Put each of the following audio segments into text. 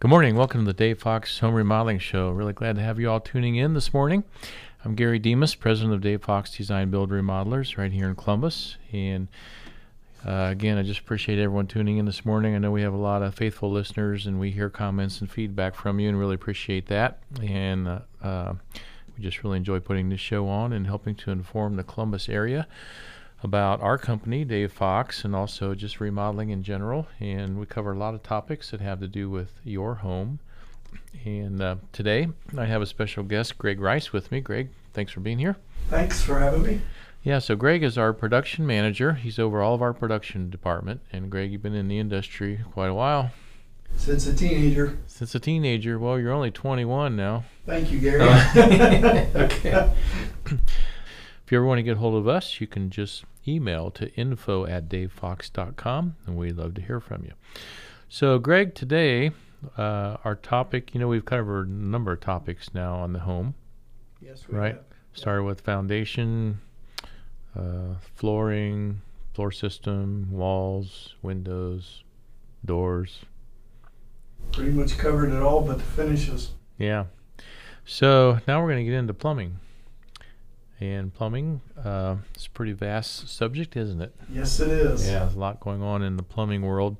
Good morning. Welcome to the Dave Fox Home Remodeling Show. Really glad to have you all tuning in this morning. I'm Gary Demas, president of Dave Fox Design Build Remodelers right here in Columbus. And uh, again, I just appreciate everyone tuning in this morning. I know we have a lot of faithful listeners and we hear comments and feedback from you and really appreciate that. And uh, uh, we just really enjoy putting this show on and helping to inform the Columbus area about our company, Dave Fox, and also just remodeling in general. And we cover a lot of topics that have to do with your home. And uh, today I have a special guest, Greg Rice, with me. Greg, thanks for being here. Thanks for having me. Yeah, so Greg is our production manager. He's over all of our production department. And Greg, you've been in the industry quite a while. Since a teenager. Since a teenager. Well, you're only 21 now. Thank you, Gary. okay. If you ever want to get hold of us, you can just email to info at davefox.com, and we'd love to hear from you. So, Greg, today, uh, our topic, you know, we've covered a number of topics now on the home. Yes, right. Have. Started with foundation, uh, flooring, floor system, walls, windows, doors. Pretty much covered it all but the finishes. Yeah. So now we're going to get into plumbing. And plumbing, uh, it's a pretty vast subject, isn't it? Yes, it is. Yeah, there's a lot going on in the plumbing world.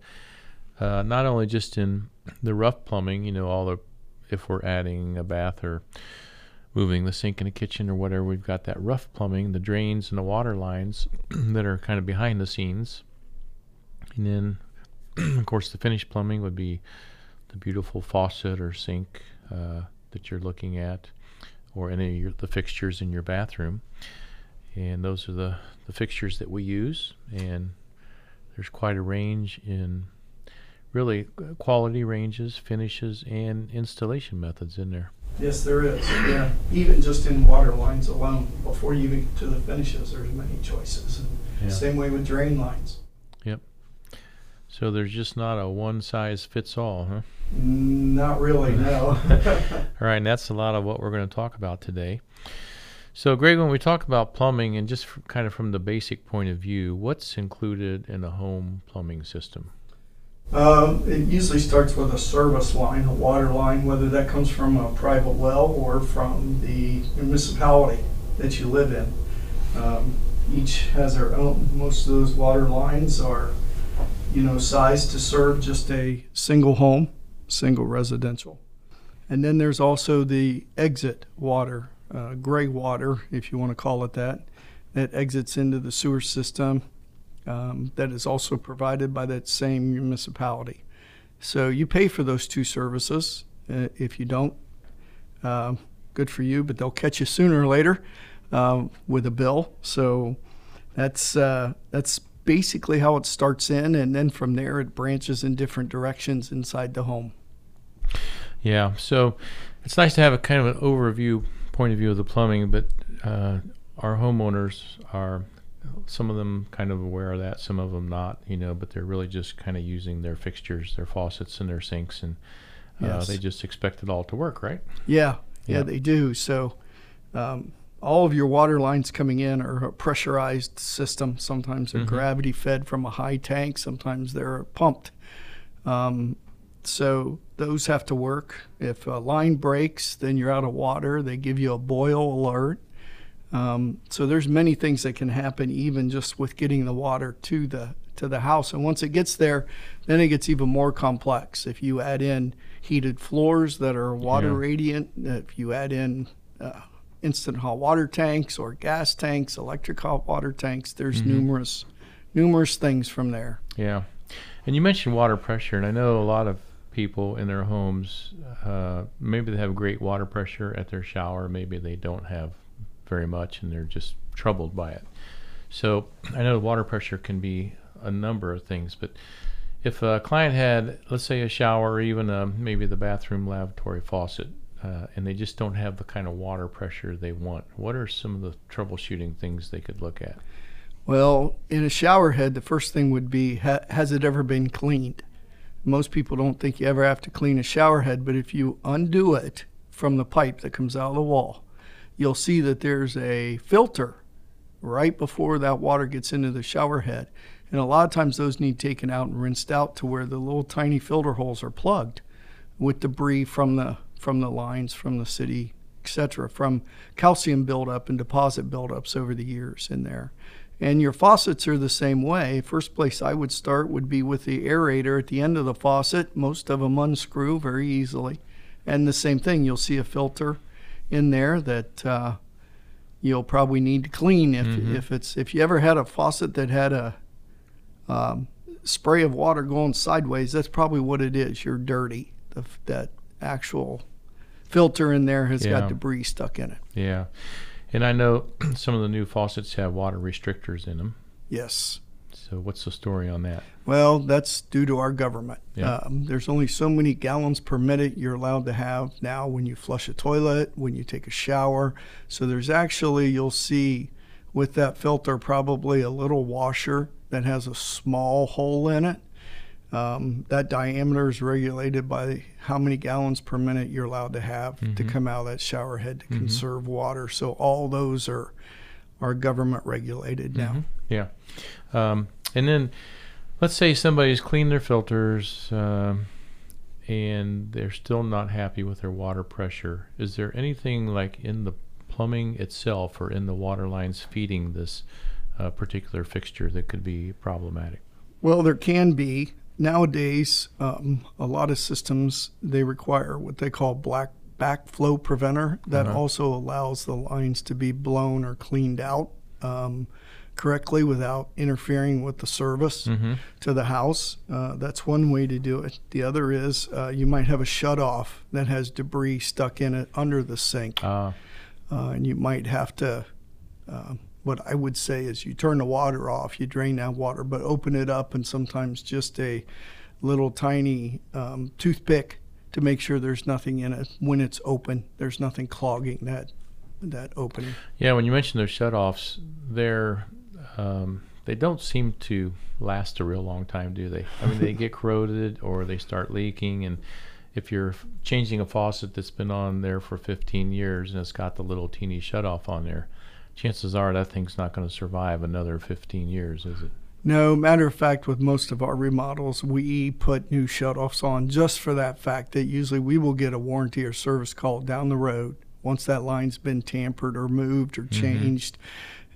Uh, not only just in the rough plumbing, you know, all the if we're adding a bath or moving the sink in the kitchen or whatever, we've got that rough plumbing, the drains and the water lines that are kind of behind the scenes. And then, of course, the finished plumbing would be the beautiful faucet or sink uh, that you're looking at or any of your, the fixtures in your bathroom. And those are the, the fixtures that we use. And there's quite a range in really quality ranges, finishes, and installation methods in there. Yes, there is. Yeah, even just in water lines alone, before you get to the finishes, there's many choices. Yeah. Same way with drain lines. Yep. So there's just not a one size fits all, huh? Not really, no. All right, and that's a lot of what we're going to talk about today. So, Greg, when we talk about plumbing and just kind of from the basic point of view, what's included in a home plumbing system? Um, it usually starts with a service line, a water line, whether that comes from a private well or from the municipality that you live in. Um, each has their own, most of those water lines are, you know, sized to serve just a single home single residential. And then there's also the exit water, uh, gray water, if you want to call it that, that exits into the sewer system um, that is also provided by that same municipality. So you pay for those two services. Uh, if you don't, uh, good for you, but they'll catch you sooner or later uh, with a bill. So that's uh, that's basically how it starts in, and then from there it branches in different directions inside the home. Yeah, so it's nice to have a kind of an overview point of view of the plumbing, but uh, our homeowners are some of them kind of aware of that, some of them not, you know, but they're really just kind of using their fixtures, their faucets, and their sinks, and uh, yes. they just expect it all to work, right? Yeah, yeah, yeah they do. So. Um, all of your water lines coming in are a pressurized system. Sometimes they're mm-hmm. gravity fed from a high tank. Sometimes they're pumped. Um, so those have to work. If a line breaks, then you're out of water. They give you a boil alert. Um, so there's many things that can happen even just with getting the water to the to the house. And once it gets there, then it gets even more complex. If you add in heated floors that are water yeah. radiant, if you add in uh, instant hot water tanks or gas tanks, electric hot water tanks, there's mm-hmm. numerous numerous things from there. Yeah. And you mentioned water pressure, and I know a lot of people in their homes, uh, maybe they have great water pressure at their shower, maybe they don't have very much and they're just troubled by it. So I know water pressure can be a number of things, but if a client had, let's say, a shower or even a, maybe the bathroom lavatory faucet, uh, and they just don't have the kind of water pressure they want, what are some of the troubleshooting things they could look at? Well, in a shower head, the first thing would be ha- has it ever been cleaned? Most people don't think you ever have to clean a shower head, but if you undo it from the pipe that comes out of the wall, you'll see that there's a filter right before that water gets into the shower head. And a lot of times those need taken out and rinsed out to where the little tiny filter holes are plugged. with debris from the from the lines from the city, etc., from calcium buildup and deposit buildups over the years in there. And your faucets are the same way. First place I would start would be with the aerator at the end of the faucet. Most of them unscrew very easily. And the same thing, you'll see a filter in there that uh, you'll probably need to clean if, Mhm. if it's if you ever had a faucet that had a um, spray of water going sideways. That's probably what it is. You're dirty. The, that actual filter in there has Yeah. got debris stuck in it. Yeah. And I know some of the new faucets have water restrictors in them. Yes. So what's the story on that? Well, that's due to our government. Yeah. Um, there's only so many gallons per minute you're allowed to have now when you flush a toilet, when you take a shower. So there's actually, you'll see with that filter probably a little washer that has a small hole in it. Um, that diameter is regulated by how many gallons per minute you're allowed to have to Mhm. come out of that shower head to Mhm. conserve water. So all those are are government regulated now. Mhm. Yeah. Um, and then let's say somebody's cleaned their filters um, and they're still not happy with their water pressure. Is there anything like in the plumbing itself or in the water lines feeding this uh, particular fixture that could be problematic? Well, there can be nowadays. Um, a lot of systems they require what they call black backflow preventer that Uh-huh. also allows the lines to be blown or cleaned out um, correctly without interfering with the service Mm-hmm. to the house. Uh, that's one way to do it. The other is uh, you might have a shut off that has debris stuck in it under the sink Uh, uh, and you might have to. What I would say is you turn the water off, you drain that water, but open it up, and sometimes just a little tiny um, toothpick to make sure there's nothing in it when it's open. There's nothing clogging that that opening. yeah, when you mention those shutoffs, they're um, they don't seem to last a real long time, do they? I mean, they get corroded or they start leaking, and if you're changing a faucet that's been on there for 15 years and it's got the little teeny shutoff on there, chances are that thing's not going to survive another 15 years, is it? No, matter of fact, with most of our remodels, we put new shutoffs on just for that fact that usually we will get a warranty or service call down the road once that line's been tampered or moved or mm-hmm. changed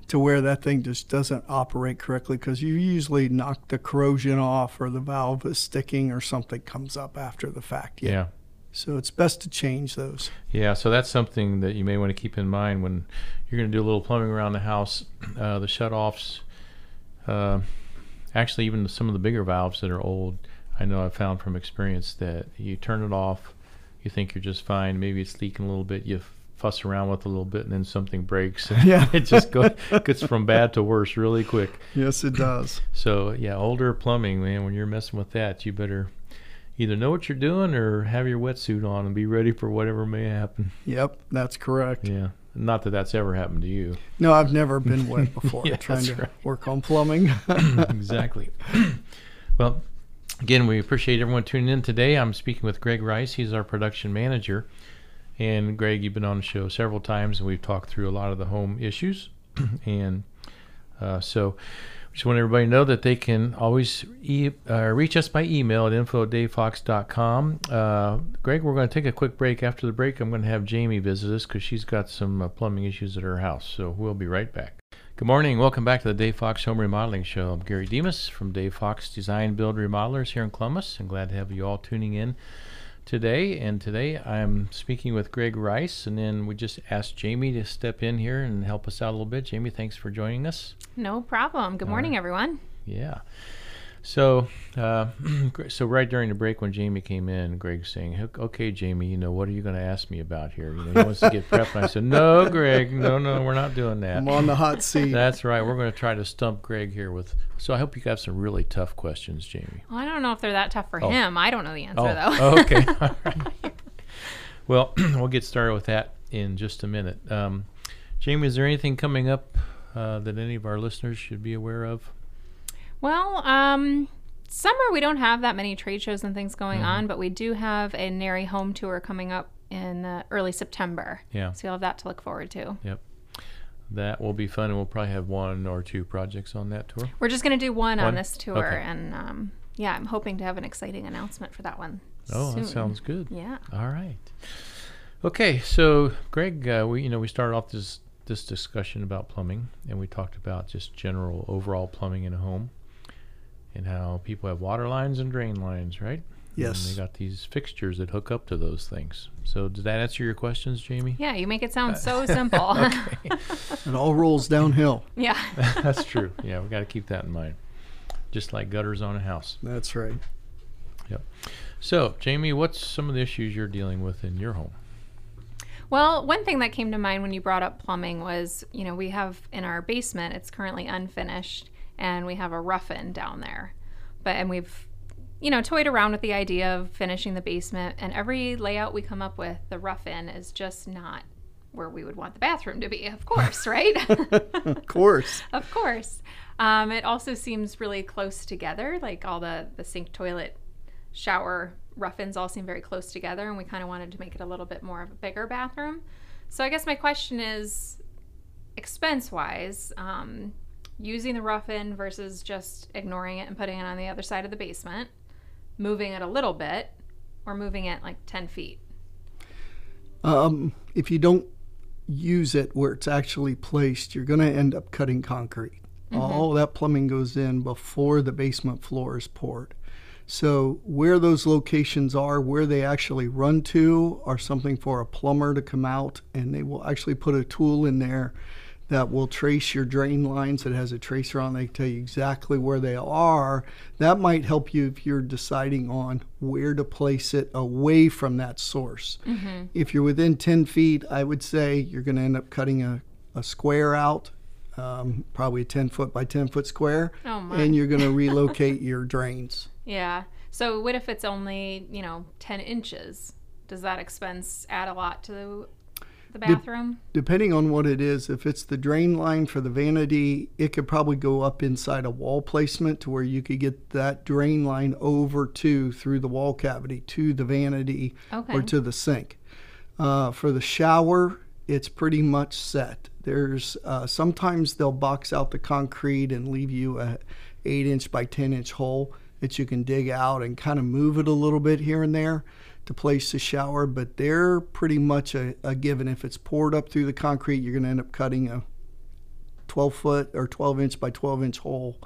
to where that thing just doesn't operate correctly because you usually knock the corrosion off or the valve is sticking or something comes up after the fact. Yeah. So it's best to change those. Yeah, so that's something that you may want to keep in mind when you're going to do a little plumbing around the house. Uh, the shutoffs, uh, actually, even some of the bigger valves that are old, I know I've found from experience that you turn it off, you think you're just fine. Maybe it's leaking a little bit. You fuss around with it a little bit, and then something breaks. and Yeah. it just goes gets from bad to worse really quick. Yes, it does. So yeah, older plumbing, man. When you're messing with that, you better either know what you're doing or have your wetsuit on and be ready for whatever may happen. yep, that's correct. Yeah. Not that that's ever happened to you. No, I've never been wet before Yeah, trying to right. work on plumbing. exactly. well, again, we appreciate everyone tuning in today. I'm speaking with Greg Rice. He's our production manager. And Greg, you've been on the show several times, and we've talked through a lot of the home issues. and uh, so, just want everybody to know that they can always e- uh, reach us by email at info at davefox.com. Uh, Greg, we're going to take a quick break. After the break, I'm going to have Jamie visit us because she's got some uh, plumbing issues at her house. So we'll be right back. Good morning. Welcome back to the Dave Fox Home Remodeling Show. I'm Gary Demas from Dave Fox Design Build Remodelers here in Columbus. I'm glad to have you all tuning in today. And today I'm speaking with Greg Rice, and then we just asked Jamie to step in here and help us out a little bit. Jamie, thanks for joining us. No problem. Good morning, right. everyone. Yeah. So, uh, so right during the break when Jamie came in, Greg's saying, "Ok- "Okay, Jamie, you know what are you going to ask me about here?" You know, he wants to get prepped. And I said, "No, Greg, no, no, we're not doing that." I'm on the hot seat. That's right. We're going to try to stump Greg here with. So I hope you got some really tough questions, Jamie. Well, I don't know if they're that tough for Oh. him. I don't know the answer, Oh, though. okay. All right. Well, we'll get started with that in just a minute. Um, Jamie, is there anything coming up uh, that any of our listeners should be aware of? Well, um, summer, we don't have that many trade shows and things going Mm-hmm. on, but we do have a NARI home tour coming up in uh, early September. Yeah. So you'll have that to look forward to. Yep. That will be fun, and we'll probably have one or two projects on that tour. We're just going to do one, One? on this tour, Okay. and um, yeah, I'm hoping to have an exciting announcement for that one Oh, soon. that sounds good. Yeah. All right. Okay, so Greg, uh, we you know we started off this this discussion about plumbing, and we talked about just general overall plumbing in a home, and how people have water lines and drain lines, right? And Yes. they got these fixtures that hook up to those things. So did that answer your questions, Jamie? Yeah, you make it sound so simple. It all rolls downhill. yeah. That's true. Yeah, we got to keep that in mind. Just like gutters on a house. That's right. Yep. So, Jamie, what's some of the issues you're dealing with in your home? Well, one thing that came to mind when you brought up plumbing was, you know, we have in our basement, it's currently unfinished, and we have a rough-in down there. But and we've, you know, toyed around with the idea of finishing the basement, and every layout we come up with, the rough-in is just not where we would want the bathroom to be, of course, right? Of course. of course. Um, it also seems really close together, like all the the sink, toilet, shower rough-ins all seem very close together, and we kind of wanted to make it a little bit more of a bigger bathroom. So I guess my question is, expense-wise, um, using the rough-in versus just ignoring it and putting it on the other side of the basement, moving it a little bit, or moving it like ten feet. Um, if you don't use it where it's actually placed, you're going to end up cutting concrete. All that plumbing goes in before the basement floor is poured. So, where those locations are, where they actually run to, are something for a plumber to come out and they will actually put a tool in there that will trace your drain lines. It has a tracer on, they tell you exactly where they are. That might help you if you're deciding on where to place it away from that source. If you're within 10 feet, I would say you're going to end up cutting a, a square out, um, probably a 10 foot by 10 foot square, Oh my. and you're going to relocate your drains. Yeah. So what if it's only, you know, 10 inches? Does that expense add a lot to the, the bathroom? Depending on what it is, if it's the drain line for the vanity, it could probably go up inside a wall placement to where you could get that drain line over to through the wall cavity to the vanity Okay. or to the sink. Uh, for the shower, it's pretty much set. There's uh, sometimes they'll box out the concrete and leave you a eight inch by ten inch hole that you can dig out and kind of move it a little bit here and there to place the shower. But they're pretty much a, a given. If it's poured up through the concrete, you're going to end up cutting a 12 foot or 12 inch by 12 inch hole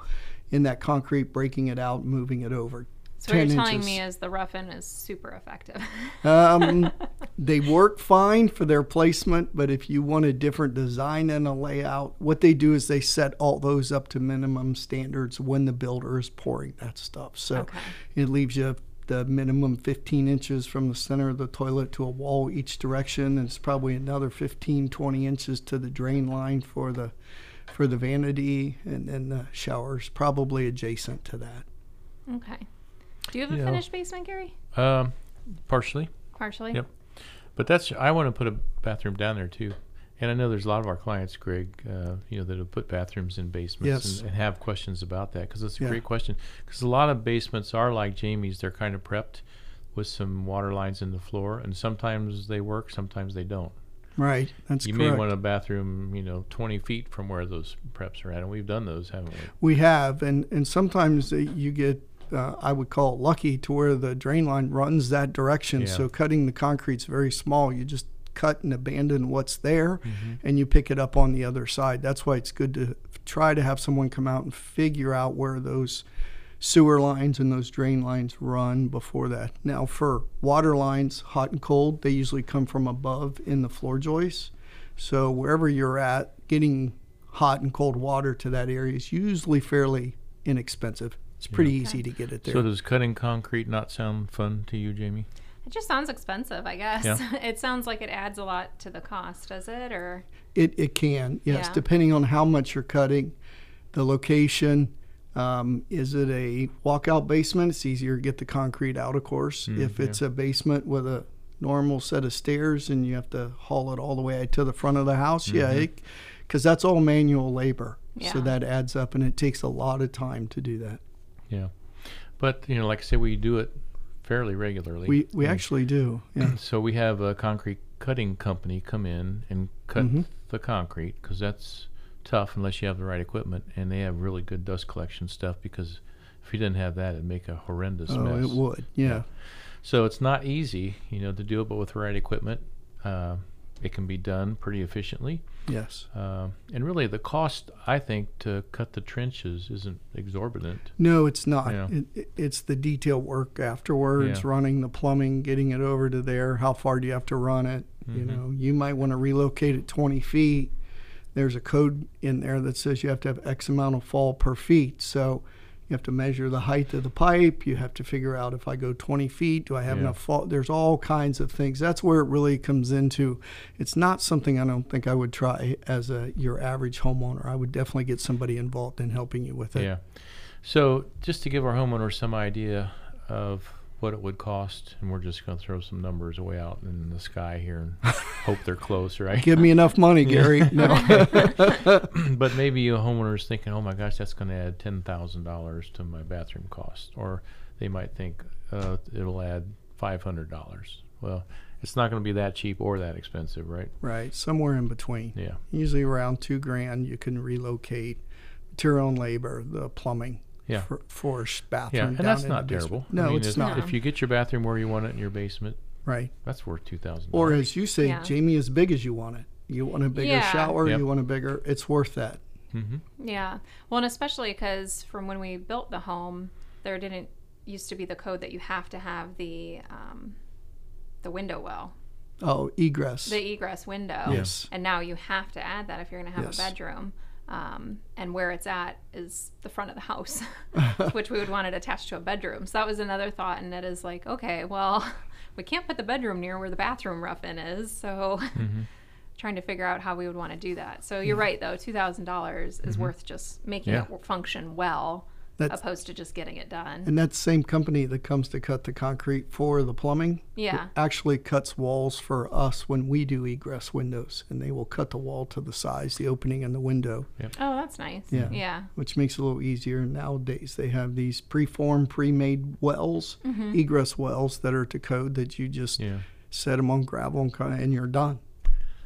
in that concrete, breaking it out, moving it over. so what you're 10 telling inches. me is the rough-in is super effective. Um, they work fine for their placement, but if you want a different design and a layout, what they do is they set all those up to minimum standards when the builder is pouring that stuff. So Okay. it leaves you the minimum 15 inches from the center of the toilet to a wall each direction, and it's probably another 15, 20 inches to the drain line for the for the vanity, and then the shower's probably adjacent to that. okay. Do you have a Yeah. finished basement, Gary? Um, partially. Partially? Yep. But that's I want to put a bathroom down there too, and I know there's a lot of our clients, Greg, uh, you know, that have put bathrooms in basements Yes. and, and have questions about that because it's a Yeah. great question. Because a lot of basements are like Jamie's; they're kind of prepped with some water lines in the floor, and sometimes they work, sometimes they don't. Right, that's you correct. may want a bathroom, you know, 20 feet from where those preps are at, and we've done those, haven't we? We have, and and sometimes you get, uh, I would call it lucky to where the drain line runs that direction. Yeah. So cutting the concrete's very small. You just cut and abandon what's there, Mm-hmm. and you pick it up on the other side. That's why it's good to try to have someone come out and figure out where those sewer lines and those drain lines run before that. Now, for water lines, hot and cold, they usually come from above in the floor joists. So wherever you're at, getting hot and cold water to that area is usually fairly inexpensive. It's pretty easy to get it there. So does cutting concrete not sound fun to you, Jamie? It just sounds expensive, I guess. Yeah. It sounds like it adds a lot to the cost, does it? Or It, it can, yes, Yeah. depending on how much you're cutting, the location. Um, is it a walkout basement? It's easier to get the concrete out, of course. Mm, if it's a basement with a normal set of stairs and you have to haul it all the way to the front of the house, yeah, because that's all manual labor. So that adds up and it takes a lot of time to do that. Yeah. But, you know, like I said, we do it fairly regularly. We, we And actually do. Yeah. So we have a concrete cutting company come in and cut Mhm. the concrete because that's tough unless you have the right equipment, and they have really good dust collection stuff because if you didn't have that, it'd make a horrendous mess. oh, mess. it would. Yeah. So it's not easy, you know, to do it, but with the right equipment, uh, it can be done pretty efficiently. Yes. Uh, and really, the cost, I think, to cut the trenches isn't exorbitant. No, it's not. Yeah. It, it- it's the detail work afterwards, Yeah. running the plumbing, getting it over to there. How far do you have to run it? You Mhm. know, you might want to relocate it 20 feet. There's a code in there that says you have to have X amount of fall per feet. So you have to measure the height of the pipe. You have to figure out if I go 20 feet, do I have Yeah. enough fall? There's all kinds of things. That's where it really comes into. It's not something I don't think I would try as a your average homeowner. I would definitely get somebody involved in helping you with it. Yeah. So just to give our homeowners some idea of what it would cost, and we're just going to throw some numbers away out in the sky here and hope they're close, right? Give me enough money, Gary. No. but maybe a homeowner is thinking, "Oh my gosh, that's going to add ten thousand dollars to my bathroom cost," or they might think uh, it'll add five hundred dollars. Well, it's not going to be that cheap or that expensive, right? right, somewhere in between. Yeah. Usually around two grand, you can relocate material and labor, the plumbing. Yeah. For, for a bathroom. Yeah, and down that's in not the basement. terrible. No, I mean, it's if, not. If you get your bathroom where you want it in your basement, Right. that's worth two thousand. Or as you say, Yeah. Jamie, as big as you want it. You want a bigger Yeah. shower. Yep. You want a bigger. It's worth that. mm-hmm. Yeah. Well, and especially because from when we built the home, there didn't used to be the code that you have to have the um, the window well, Oh, egress. the egress window. Yes. And now you have to add that if you're going to have Yes. a bedroom. Um, and where it's at is the front of the house, which we would want it attached to a bedroom. So that was another thought. And it is like, okay, well, we can't put the bedroom near where the bathroom rough in is. So Mm-hmm. trying to figure out how we would want to do that. So you're right, though, $2,000 is worth just making Mm-hmm. Yeah. it function well That's- opposed to just getting it done. and that same company that comes to cut the concrete for the plumbing Yeah. actually cuts walls for us when we do egress windows, and they will cut the wall to the size, the opening, and the window. Oh, that's nice. Yeah. Yeah. which makes it a little easier. Nowadays, they have these preformed, pre-made wells, Mm-hmm. egress wells that are to code that you just Yeah. set them on gravel and, kinda, and you're done.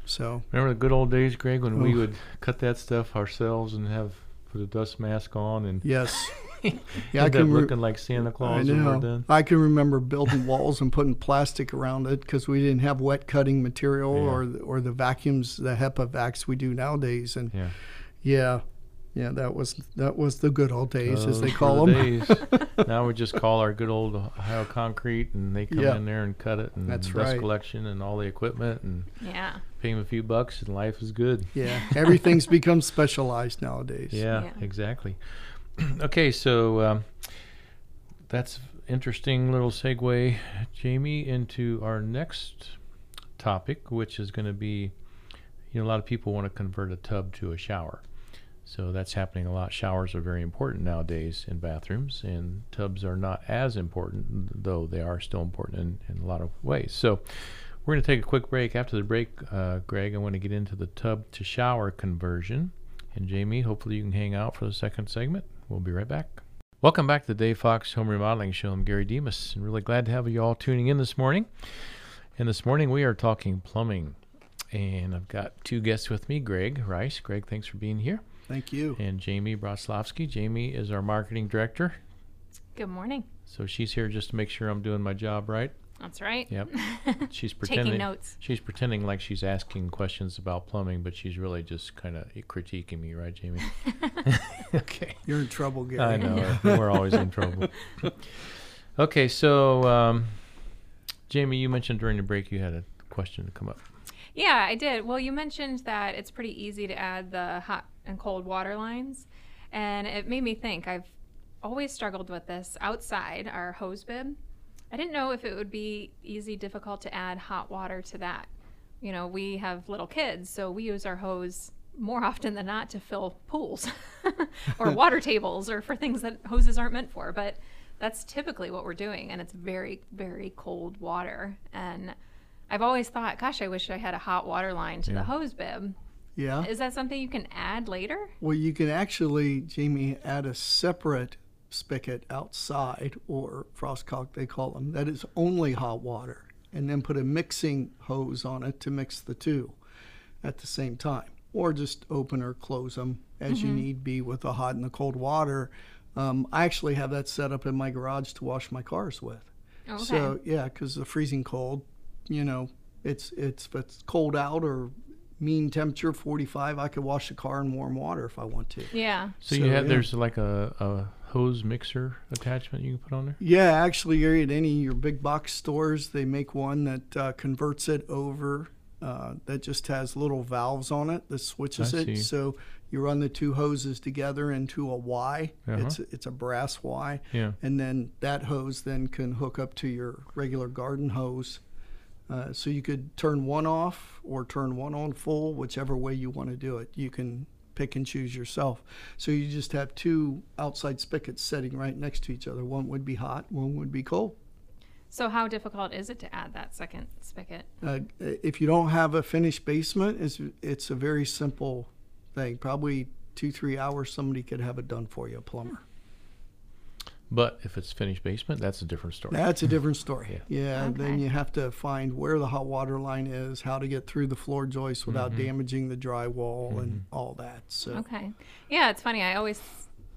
So Remember the good old days, Greg, when we would cut that stuff ourselves and have put a dust mask on and yes, yeah, I can. Re- looking like Santa Claus we're know. I can remember building walls and putting plastic around it because we didn't have wet cutting material Yeah. or or the vacuums, the HEPA vacs we do nowadays. And Yeah. yeah, yeah, that was that was the good old days, as they call were them. days. now we just call our good old Ohio Concrete, and they come Yeah. in there and cut it, and That's dust right. collection, and all the equipment, and Yeah. pay them a few bucks, and life is good. Yeah, everything's become specialized nowadays. Yeah, Yeah. exactly. okay, so um, that's interesting little segue, Jamie, into our next topic, which is going to be, you know, a lot of people want to convert a tub to a shower. So that's happening a lot. Showers are very important nowadays in bathrooms, and tubs are not as important, though they are still important in, in a lot of ways. So we're going to take a quick break. After the break, uh, Greg, I want to get into the tub to shower conversion. And Jamie, hopefully you can hang out for the second segment. We'll be right back. Welcome back to the Dave Fox Home Remodeling Show. I'm Gary Demas, and really glad to have you all tuning in this morning. And this morning we are talking plumbing. And I've got two guests with me Greg Rice. Greg, thanks for being here. Thank you. And Jamie Broslavsky. Jamie is our marketing director. Good morning. So she's here just to make sure I'm doing my job right. That's right. Yep. She's pretending Taking notes. she's pretending like she's asking questions about plumbing, but she's really just kind of critiquing me, right, Jamie? okay. You're in trouble, Gary. I know. We're always in trouble. Okay, so um, Jamie, you mentioned during the break you had a question to come up. Yeah, I did. Well, you mentioned that it's pretty easy to add the hot and cold water lines. And it made me think I've always struggled with this outside our hose bib. I didn't know if it would be easy, difficult to add hot water to that. You know, we have little kids, so we use our hose more often than not to fill pools or water tables or for things that hoses aren't meant for. But that's typically what we're doing, and it's very, very cold water. And I've always thought, gosh, I wish I had a hot water line to Yeah. the hose bib. Yeah. Is that something you can add later? Well, you can actually, Jamie, add a separate spigot outside, or frostcock they call them, that is only hot water, and then put a mixing hose on it to mix the two at the same time. Or just open or close them as you need be with the hot and the cold water. Um, I actually have that set up in my garage to wash my cars with. Okay. So yeah, because the freezing cold, you know, it's it's if it's cold out or mean temperature 45, I could wash the car in warm water if I want to. yeah. So, So, you have yeah. there's like a, a hose mixer attachment you can put on there. Yeah, actually, you're at any of your big box stores, they make one that uh, converts it over. Uh, that just has little valves on it that switches I it. see. So you run the two hoses together into a Y. Uh-huh. It's it's a brass Y, Yeah. and then that hose then can hook up to your regular garden hose. Uh, so you could turn one off or turn one on full, whichever way you want to do it. You can pick and choose yourself. So you just have two outside spigots sitting right next to each other. One would be hot, one would be cold. So how difficult is it to add that second spigot? Uh, if you don't have a finished basement, it's it's a very simple thing. Probably two three hours, somebody could have it done for you, a plumber. But if it's finished basement, that's a different story. That's a different story. Yeah. Yeah, then you have to find where the hot water line is, how to get through the floor joist without Mhm. damaging the drywall, Mm-hmm. and all that. So Okay. Yeah, it's funny. I always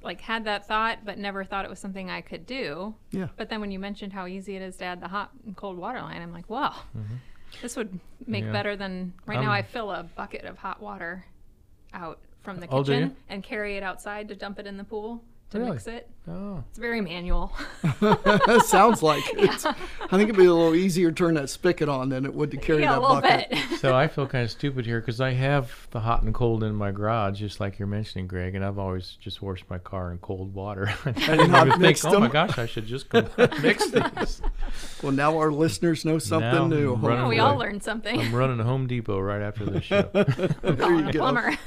like had that thought, but never thought it was something I could do. yeah, But then when you mentioned how easy it is to add the hot and cold water line, I'm like, wow, this would make Mm-hmm. Yeah. better than right Um, now. I fill a bucket of hot water out from the Oh, do you? kitchen and carry it outside to dump it in the pool to Really? mix it. oh, It's very manual. sounds like it. I think it'd be a little easier to turn that spigot on than it would to carry yeah, a that little bucket. bit. so I feel kind of stupid here because I have the hot and cold in my garage, just like you're mentioning, Greg, and I've always just washed my car in cold water. I didn't not even think, mixed oh my gosh, I should just go mix these. Well, now our listeners know something Now new. I'm running Yeah, we away. all learned something. I'm running to Home Depot right after this show. there Calling you a go. plumber.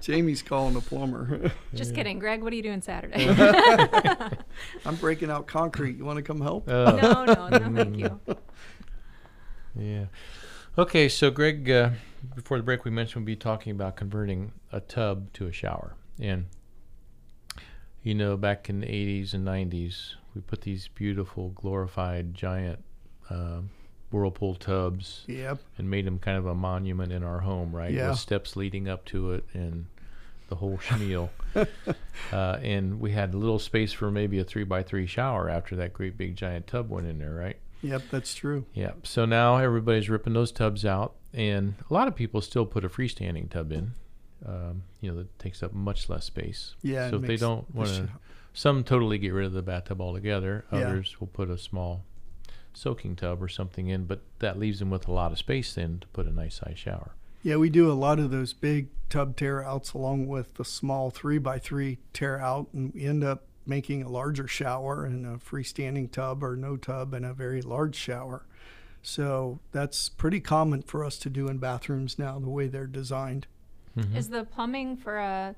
Jamie's calling a plumber. Just kidding, Greg. What are you doing Saturday? I'm breaking out concrete. You want to come help? Uh, no, no, no, thank you. Yeah. Okay, so Greg, uh, before the break, we mentioned we'd be talking about converting a tub to a shower. And, you know, back in the 80s and 90s, we put these beautiful, glorified, giant uh, whirlpool tubs Yep. and made them kind of a monument in our home, right? Yeah. With steps leading up to it and the whole schmeal. uh, and we had a little space for maybe a three by three shower after that great big giant tub went in there, right? Yep, that's true. Yeah. So now everybody's ripping those tubs out, and a lot of people still put a freestanding tub in. Um, you know, that takes up much less space. Yeah. So if they don't want to, some totally get rid of the bathtub altogether. Yeah. Others will put a small soaking tub or something in, but that leaves them with a lot of space then to put a nice size shower. Yeah, we do a lot of those big tub tear outs along with the small three by three tear out, and we end up making a larger shower and a freestanding tub or no tub and a very large shower. So that's pretty common for us to do in bathrooms now, the way they're designed. Mhm. Is the plumbing for a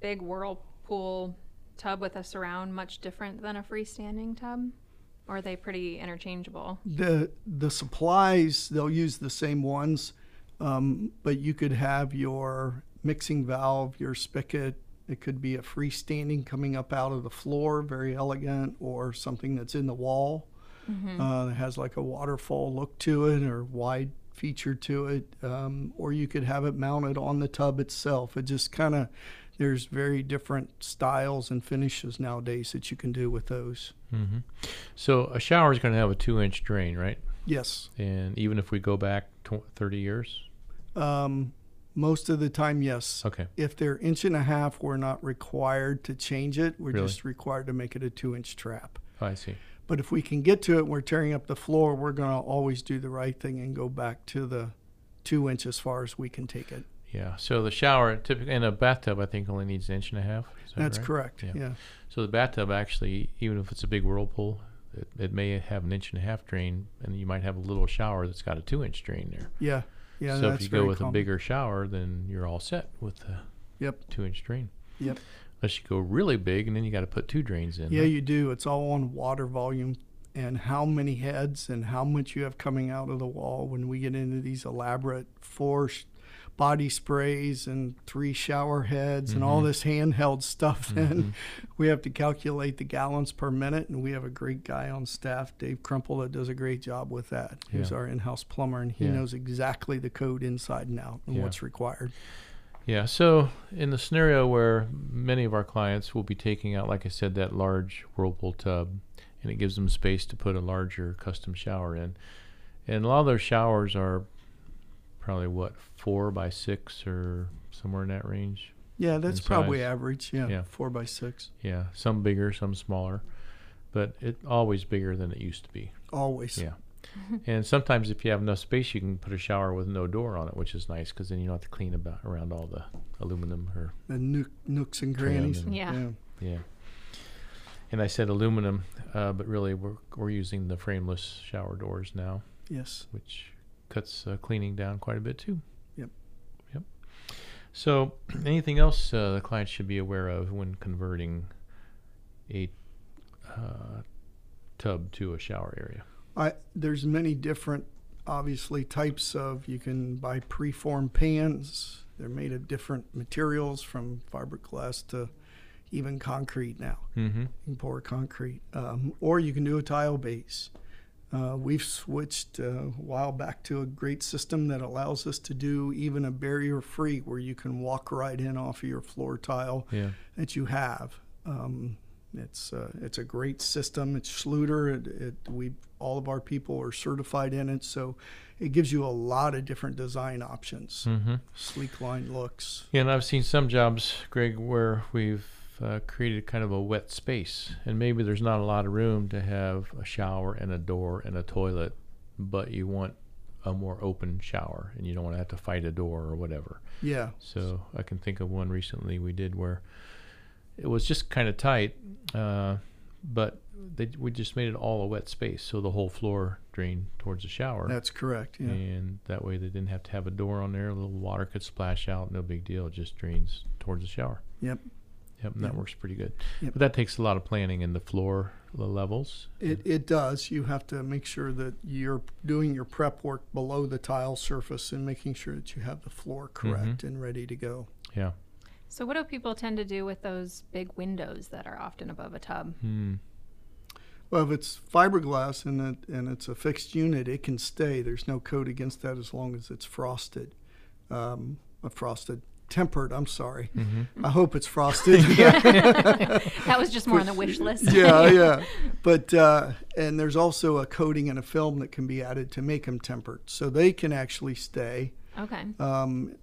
big whirlpool tub with a surround much different than a freestanding tub? Or are they pretty interchangeable? The the supplies they'll use the same ones, um, but you could have your mixing valve, your spigot. It could be a freestanding coming up out of the floor, very elegant, or something that's in the wall. Uh, that has like a waterfall look to it or wide feature to it, um, or you could have it mounted on the tub itself. It just kind of there's very different styles and finishes nowadays that you can do with those. hmm So a shower is going to have a two inch drain, right? Yes, And even if we go back tw- 30 years, um, most of the time, yes. okay. If they're inch and a half, we're not required to change it. We're Really? just required to make it a two inch trap. I see. But if we can get to it and we're tearing up the floor, we're going to always do the right thing and go back to the two inch as far as we can take it. Yeah. So the shower, typically, in a bathtub, I think only needs an inch and a half. That That's right? correct. Yeah. Yeah. So the bathtub actually, even if it's a big whirlpool, it, it may have an inch and a half drain, and you might have a little shower that's got a two inch drain there. Yeah. Yeah. so if you go with common. a bigger shower, then you're all set with the Yep. two inch drain. Yep. Unless you go really big, and then you got to put two drains in. Yeah, huh? you do. It's all on water volume and how many heads and how much you have coming out of the wall when we get into these elaborate four body sprays and three shower heads and all Mhm. this handheld stuff then Mhm. we have to calculate the gallons per minute and we have a great guy on staff dave crumple that does a great job with that who's Yeah. our in-house plumber and he Yeah. knows exactly the code inside and out and Yeah. what's required Yeah. So in the scenario where many of our clients will be taking out, like I said, that large whirlpool tub and it gives them space to put a larger custom shower in. And a lot of those showers are probably what four by six or somewhere in that range. Yeah, that's probably average. Yeah, Yeah. four by six. Yeah, some bigger, some smaller, but it always bigger than it used to be. Always. Yeah. And sometimes, if you have enough space, you can put a shower with no door on it, which is nice because then you don't have to clean about around all the aluminum or The nook, nooks and Trim crannies. and- Yeah. yeah. And I said aluminum, uh, but really we're we're using the frameless shower doors now, Yes. which cuts uh, cleaning down quite a bit too. Yep. Yep. So, anything else uh, the client should be aware of when converting a uh, tub to a shower area? I there's many different obviously types of you can buy preformed pans. They're made of different materials from fiberglass to even concrete now. Mm-hmm. You can pour concrete, um, or you can do a tile base. Uh, we've switched uh, a while back to a great system that allows us to do even a barrier free, where you can walk right in off of your floor tile Yeah. that you have. Um, it's uh, it's a great system. It's Schluter. It, it we all of our people are certified in it, so it gives you a lot of different design options. Mm-hmm. Sleek line looks. Yeah, and I've seen some jobs, Greg, where we've uh, created kind of a wet space, and maybe there's not a lot of room to have a shower and a door and a toilet, but you want a more open shower, and you don't want to have to fight a door or whatever. Yeah, So I can think of one recently we did where it was just kind of tight, uh, but they, we just made it all a wet space, so the whole floor drained towards the shower. that's correct. Yeah. And that way they didn't have to have a door on there. A little water could splash out. No big deal. It just drains towards the shower. Yep. Yep. And that Yep. works pretty good. Yep. But that takes a lot of planning in the floor levels. It, it does. You have to make sure that you're doing your prep work below the tile surface and making sure that you have the floor correct and ready to go. Yeah. So, what do people tend to do with those big windows that are often above a tub? Hmm. Well, if it's fiberglass and it, and it's a fixed unit, it can stay. There's no code against that as long as it's frosted. Um, frosted, tempered. I'm sorry. Mm-hmm. I hope it's frosted. That was just more on the wish list. yeah, yeah. But uh, and there's also a coating and a film that can be added to make them tempered, so they can actually stay. Okay. Um,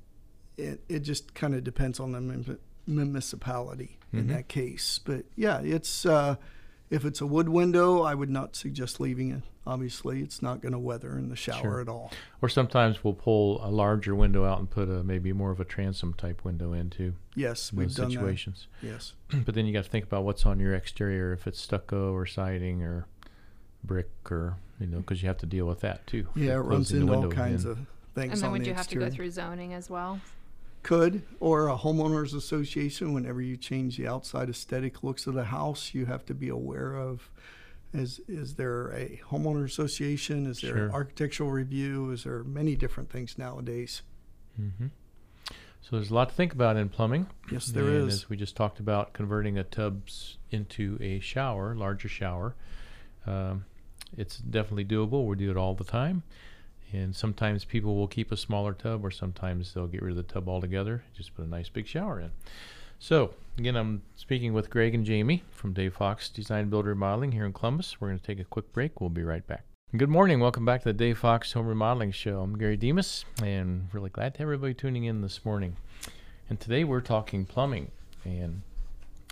it it just kind of depends on the municipality in Mhm. that case. But yeah, it's uh, if it's a wood window, I would not suggest leaving it. Obviously, it's not going to weather in the shower Sure. at all. Or sometimes we'll pull a larger window out and put a maybe more of a transom type window into. Yes, In we've those done situations. that. Yes. but then you got to think about what's on your exterior, if it's stucco or siding or brick or you know, because you have to deal with that too. Yeah, it runs closing into all kinds in. of things And then on would the you have to go through zoning as well? Could or a homeowners association. Whenever you change the outside aesthetic looks of the house, you have to be aware of. Is is there a homeowner association? Is there an Sure. architectural review? Is there many different things nowadays? hmm So there's a lot to think about in plumbing. Yes, there and is. As we just talked about, converting a tubs into a shower, larger shower, um, it's definitely doable. We do it all the time. And sometimes people will keep a smaller tub, or sometimes they'll get rid of the tub altogether. Just put a nice big shower in. So again, I'm speaking with Greg and Jamie from Dave Fox Design Builder Remodeling here in Columbus. We're going to take a quick break. We'll be right back. Good morning. Welcome back to the Dave Fox Home Remodeling Show. I'm Gary Demas, and really glad to have everybody tuning in this morning. And today we're talking plumbing, and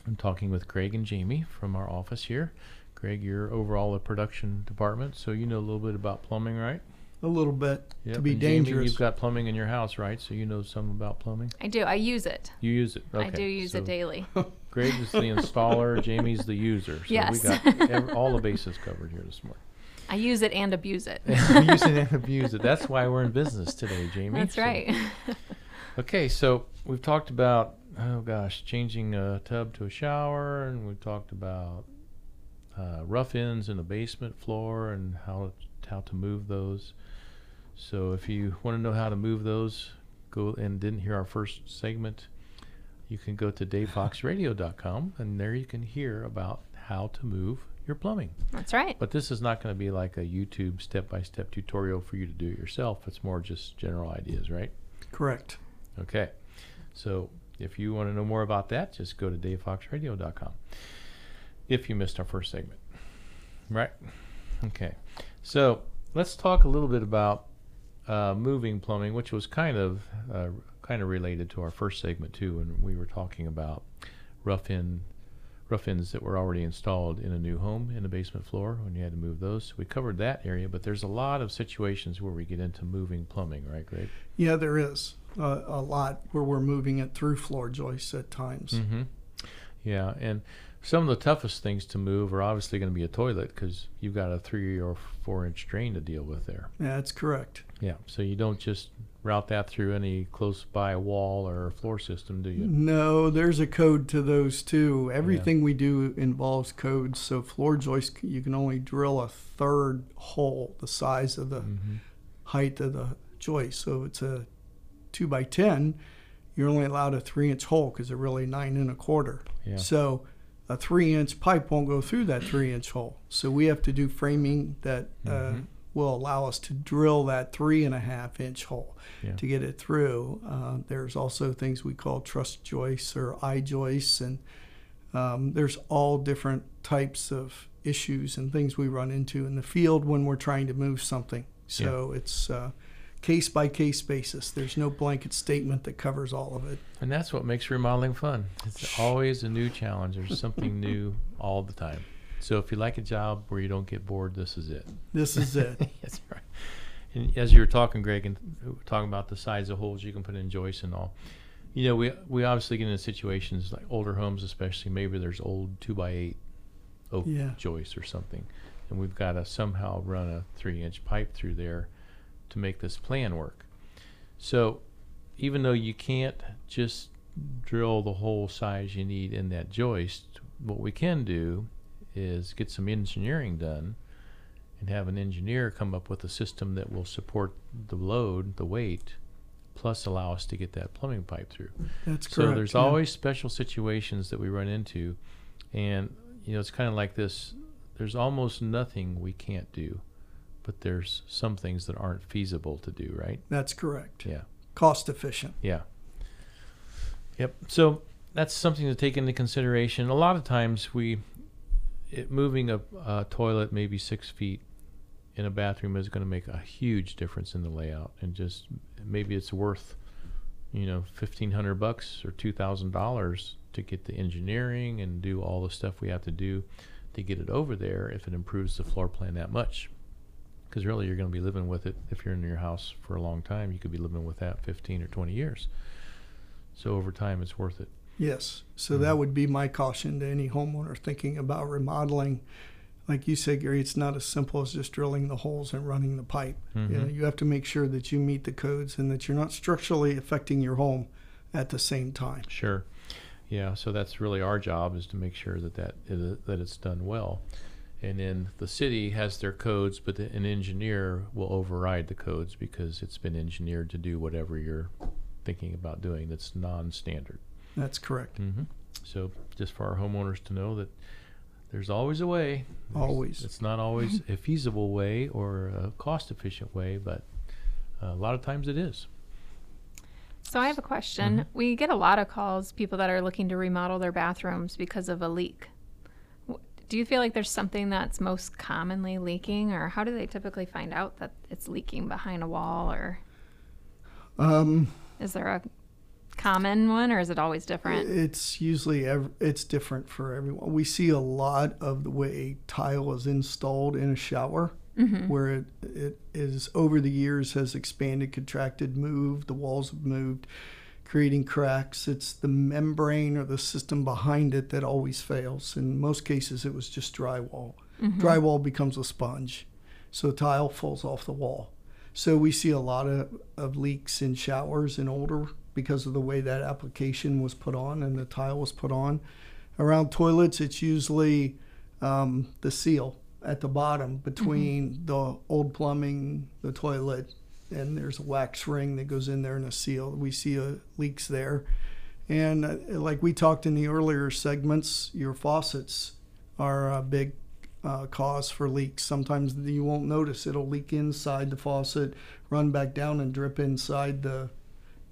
I'm talking with Greg and Jamie from our office here. Greg, you're overall the production department, so you know a little bit about plumbing, right? A little bit Yep. to be and Jamie, you've got plumbing in your house, right? So you know some about plumbing. I do. I use it. You use it. Okay. I do use so it daily. Greg is the installer. Jamie's the user. So Yes. we got ev- all the bases covered here this morning. I use it and abuse it. use it and abuse it. That's why we're in business today, Jamie. That's So- right. Okay, so we've talked about oh gosh, changing a tub to a shower, and we've talked about uh, rough-ins in the basement floor and how how to move those. So if you want to know how to move those, go and didn't hear our first segment, you can go to davefoxradio.com and there you can hear about how to move your plumbing. That's right. But this is not going to be like a YouTube step-by-step tutorial for you to do it yourself. It's more just general ideas, right? Correct. Okay. So if you want to know more about that, just go to davefoxradio.com. If you missed our first segment. Right. Okay. So let's talk a little bit about uh, moving plumbing, which was kind of uh, kind of related to our first segment too, when we were talking about rough in rough-ins that were already installed in a new home in the basement floor when you had to move those. So we covered that area, but there's a lot of situations where we get into moving plumbing, right, Greg? Yeah, there is uh, a lot where we're moving it through floor joists at times. Mm-hmm. Yeah, and some of the toughest things to move are obviously going to be a toilet because you've got a three or four inch drain to deal with there. Yeah, that's correct. Yeah, so you don't just route that through any close by wall or floor system, do you? No, there's a code to those too. Everything we do involves codes. So floor joist, you can only drill a third hole the size of the Mm-hmm. height of the joist. So it's a two by ten. You're only allowed a three inch hole because they're really nine and a quarter. Yeah. So a three inch pipe won't go through that three inch hole. So we have to do framing that uh, Mhm. Will allow us to drill that three and a half inch hole Yeah. to get it through. Uh, there's also things we call truss joists or I-joists, and um, there's all different types of issues and things we run into in the field when we're trying to move something. So it's uh, case by case basis. There's no blanket statement that covers all of it. And that's what makes remodeling fun. It's always a new challenge. There's something new all the time. So if you like a job where you don't get bored, this is it. This is it. That's right. And as you were talking, Greg, and talking about the size of holes you can put in joists and all, you know, we we obviously get into situations like older homes, especially maybe there's old two by eight oak Yeah. joists or something, and we've got to somehow run a three inch pipe through there to make this plan work. So even though you can't just drill the whole size you need in that joist, what we can do is get some engineering done and have an engineer come up with a system that will support the load, the weight, plus allow us to get that plumbing pipe through. That's correct. So there's yeah. always special situations that we run into, and you know it's kind of like this. There's almost nothing we can't do, but there's some things that aren't feasible to do. Right? That's correct. Yeah. Cost efficient. Yeah. Yep. So that's something to take into consideration. A lot of times we, it, moving a, a toilet maybe six feet in a bathroom is going to make a huge difference in the layout, and just maybe it's worth, you know, fifteen hundred bucks or two thousand dollars to get the engineering and do all the stuff we have to do to get it over there if it improves the floor plan that much. Because really, you're going to be living with it if you're in your house for a long time. You could be living with that 15 or 20 years. So over time, it's worth it. Yes. So Mhm. that would be my caution to any homeowner thinking about remodeling. Like you said, Gary, it's not as simple as just drilling the holes and running the pipe. You know, Mhm. you have to make sure that you meet the codes and that you're not structurally affecting your home at the same time. Sure. Yeah. So that's really our job is to make sure that that that it's done well. And then the city has their codes, but the, an engineer will override the codes because it's been engineered to do whatever you're thinking about doing that's non-standard. That's correct. hmm So just for our homeowners to know that there's always a way. There's- Always. It's not always a feasible way or a cost-efficient way, but uh, a lot of times it is. So I have a question. We get a lot of calls, people that are looking to remodel their bathrooms because of a leak. Do you feel like there's something that's most commonly leaking, or how do they typically find out that it's leaking behind a wall, or Um, is there a common one, or is it always different? It's usually ev- it's different for everyone. We see a lot of the way tile is installed in a shower, Mm-hmm. where it, it is over the years has expanded, contracted, moved. The walls have moved, creating cracks. It's the membrane or the system behind it that always fails. In most cases, it was just drywall. Drywall becomes a sponge, so tile falls off the wall. So we see a lot of, of leaks in showers in older because of the way that application was put on and the tile was put on. Around toilets, it's usually um, the seal at the bottom between the old plumbing, the toilet, and there's a wax ring that goes in there and a seal. We see uh, leaks there. And uh, like we talked in the earlier segments, your faucets are a big uh, cause for leaks. Sometimes you won't notice it'll leak inside the faucet, run back down, and drip inside the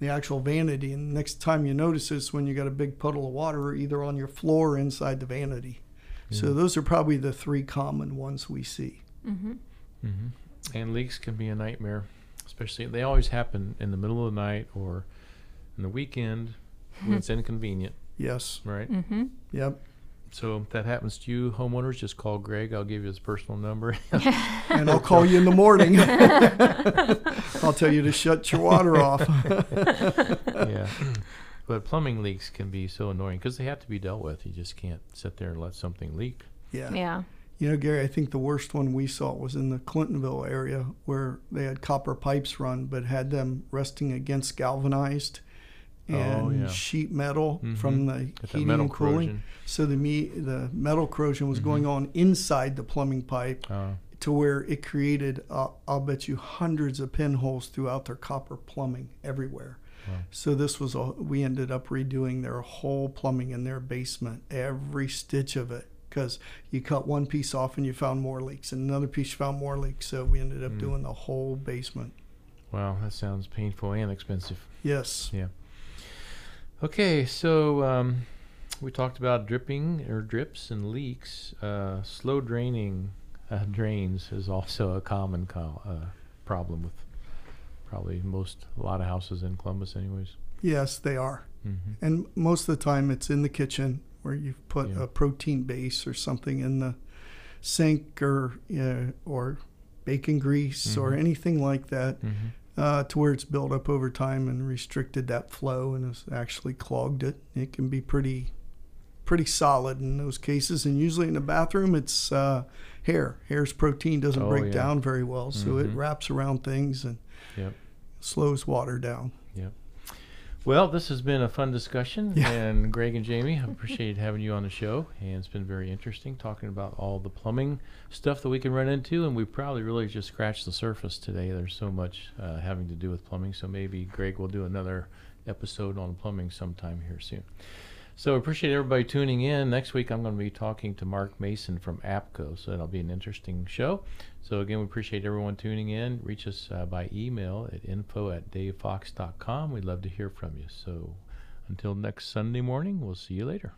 the actual vanity. And next time you notice is when you got a big puddle of water either on your floor or inside the vanity. So those are probably the three common ones we see. Mm-hmm. hmm And leaks can be a nightmare, especially they always happen in the middle of the night or in the weekend when it's inconvenient, Yes. right? Mm-hmm. Yep. So if that happens to you, homeowners, just call Greg. I'll give you his personal number. And I'll call you in the morning. I'll tell you to shut your water off. yeah. But plumbing leaks can be so annoying because they have to be dealt with. You just can't sit there and let something leak. yeah. Yeah. You know, Gary, I think the worst one we saw was in the Clintonville area where they had copper pipes run, but had them resting against galvanized and Oh, yeah. sheet metal Mhm. from the heating and cooling. corrosion. So the me the metal corrosion was going Mm-hmm. on inside the plumbing pipe Uh, to where it created, uh, I'll bet you, hundreds of pinholes throughout their copper plumbing everywhere. Wow. So this was a, we ended up redoing their whole plumbing in their basement, every stitch of it, because you cut one piece off and you found more leaks, and another piece you found more leaks. So we ended up Mm. doing the whole basement. wow, that sounds painful and expensive. Yes. Okay, so um, we talked about dripping or drips and leaks. Uh, slow draining uh, drains is also a common co- uh, problem with probably most a lot of houses in Columbus, anyways. Yes, they are. hmm And most of the time, it's in the kitchen where you've put Yeah. a protein base or something in the sink or uh, or bacon grease or Mhm. anything like that, hmm uh, to where it's built up over time and restricted that flow and has actually clogged it. It can be pretty pretty solid in those cases. And usually in the bathroom, it's uh, hair. Hair's protein doesn't Oh, break yeah. down very well, so it Mhm. wraps around things and Yep. slows water down. Well, this has been a fun discussion, Yeah. and Greg and Jamie, I appreciate having you on the show, and it's been very interesting talking about all the plumbing stuff that we can run into, and we probably really just scratched the surface today. There's so much uh, having to do with plumbing, so maybe Greg will do another episode on plumbing sometime here soon. So appreciate everybody tuning in. Next week I'm going to be talking to Mark Mason from APCO, so that'll be an interesting show. So again, we appreciate everyone tuning in. Reach us uh, by email at info at davefox.com. We'd love to hear from you. So until next Sunday morning, we'll see you later.